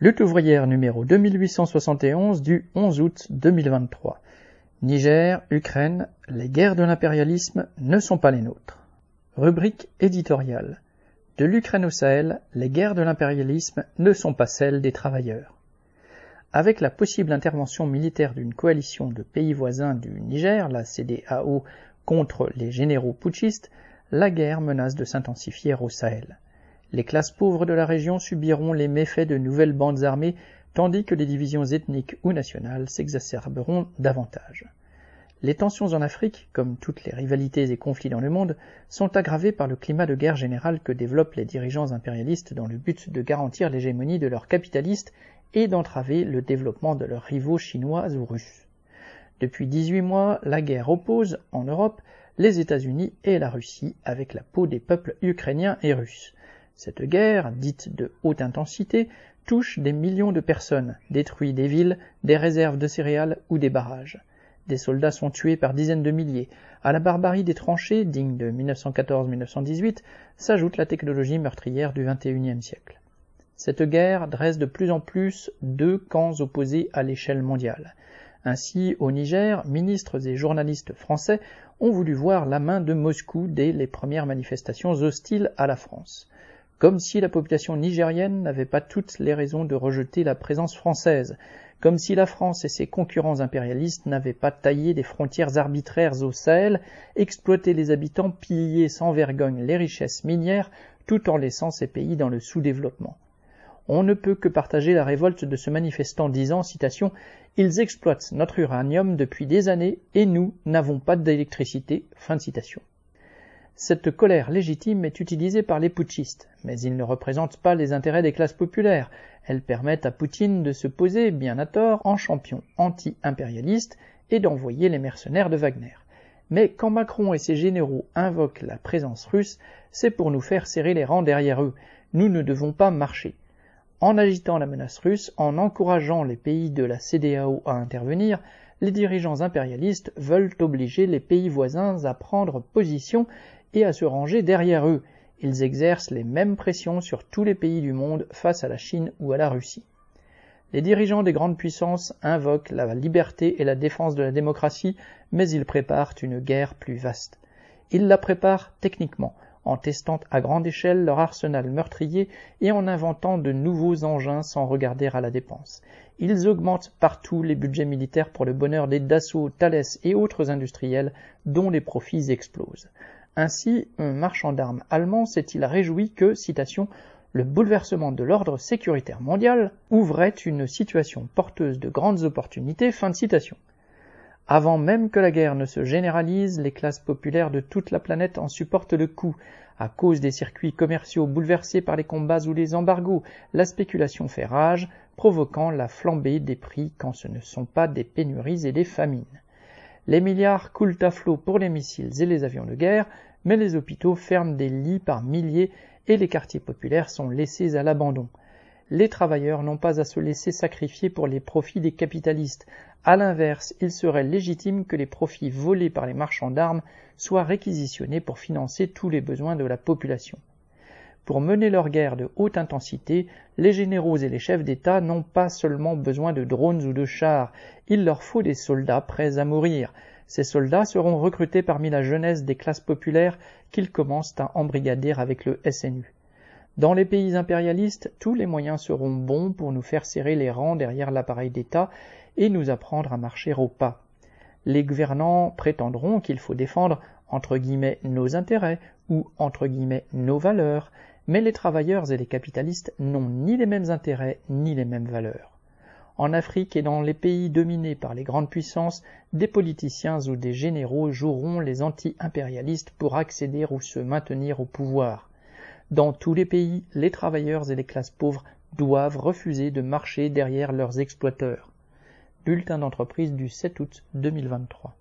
Lutte ouvrière numéro 2871 du 11 août 2023. Niger, Ukraine, les guerres de l'impérialisme ne sont pas les nôtres. Rubrique éditoriale. De l'Ukraine au Sahel, les guerres de l'impérialisme ne sont pas celles des travailleurs. Avec la possible intervention militaire d'une coalition de pays voisins du Niger, la CDAO, contre les généraux putschistes, la guerre menace de s'intensifier au Sahel. Les classes pauvres de la région subiront les méfaits de nouvelles bandes armées, tandis que les divisions ethniques ou nationales s'exacerberont davantage. Les tensions en Afrique, comme toutes les rivalités et conflits dans le monde, sont aggravées par le climat de guerre générale que développent les dirigeants impérialistes dans le but de garantir l'hégémonie de leurs capitalistes et d'entraver le développement de leurs rivaux chinois ou russes. Depuis 18 mois, la guerre oppose, en Europe, les États-Unis et la Russie avec la peau des peuples ukrainiens et russes. Cette guerre, dite de haute intensité, touche des millions de personnes, détruit des villes, des réserves de céréales ou des barrages. Des soldats sont tués par dizaines de milliers. À la barbarie des tranchées, digne de 1914-1918, s'ajoute la technologie meurtrière du XXIe siècle. Cette guerre dresse de plus en plus deux camps opposés à l'échelle mondiale. Ainsi, au Niger, ministres et journalistes français ont voulu voir la main de Moscou dès les premières manifestations hostiles à la France comme si la population nigérienne n'avait pas toutes les raisons de rejeter la présence française, comme si la France et ses concurrents impérialistes n'avaient pas taillé des frontières arbitraires au Sahel, exploité les habitants, pillé sans vergogne les richesses minières, tout en laissant ces pays dans le sous-développement. On ne peut que partager la révolte de ce manifestant disant, citation, Ils exploitent notre uranium depuis des années et nous n'avons pas d'électricité. Fin de citation. Cette colère légitime est utilisée par les putschistes, mais ils ne représentent pas les intérêts des classes populaires. Elles permettent à Poutine de se poser, bien à tort, en champion anti-impérialiste et d'envoyer les mercenaires de Wagner. Mais quand Macron et ses généraux invoquent la présence russe, c'est pour nous faire serrer les rangs derrière eux. Nous ne devons pas marcher. En agitant la menace russe, en encourageant les pays de la CDAO à intervenir, les dirigeants impérialistes veulent obliger les pays voisins à prendre position et à se ranger derrière eux. Ils exercent les mêmes pressions sur tous les pays du monde face à la Chine ou à la Russie. Les dirigeants des grandes puissances invoquent la liberté et la défense de la démocratie, mais ils préparent une guerre plus vaste. Ils la préparent techniquement, en testant à grande échelle leur arsenal meurtrier et en inventant de nouveaux engins sans regarder à la dépense. Ils augmentent partout les budgets militaires pour le bonheur des Dassault, Thales et autres industriels dont les profits explosent. Ainsi, un marchand d'armes allemand s'est-il réjoui que, citation, le bouleversement de l'ordre sécuritaire mondial ouvrait une situation porteuse de grandes opportunités. Fin de citation. Avant même que la guerre ne se généralise, les classes populaires de toute la planète en supportent le coût, à cause des circuits commerciaux bouleversés par les combats ou les embargos, la spéculation fait rage, provoquant la flambée des prix quand ce ne sont pas des pénuries et des famines. Les milliards coulent à flot pour les missiles et les avions de guerre, mais les hôpitaux ferment des lits par milliers et les quartiers populaires sont laissés à l'abandon. Les travailleurs n'ont pas à se laisser sacrifier pour les profits des capitalistes. À l'inverse, il serait légitime que les profits volés par les marchands d'armes soient réquisitionnés pour financer tous les besoins de la population. Pour mener leur guerre de haute intensité, les généraux et les chefs d'État n'ont pas seulement besoin de drones ou de chars, il leur faut des soldats prêts à mourir, ces soldats seront recrutés parmi la jeunesse des classes populaires qu'ils commencent à embrigader avec le SNU. Dans les pays impérialistes, tous les moyens seront bons pour nous faire serrer les rangs derrière l'appareil d'État et nous apprendre à marcher au pas. Les gouvernants prétendront qu'il faut défendre entre guillemets nos intérêts ou entre guillemets nos valeurs, mais les travailleurs et les capitalistes n'ont ni les mêmes intérêts ni les mêmes valeurs. En Afrique et dans les pays dominés par les grandes puissances, des politiciens ou des généraux joueront les anti-impérialistes pour accéder ou se maintenir au pouvoir. Dans tous les pays, les travailleurs et les classes pauvres doivent refuser de marcher derrière leurs exploiteurs. Bulletin d'entreprise du 7 août 2023.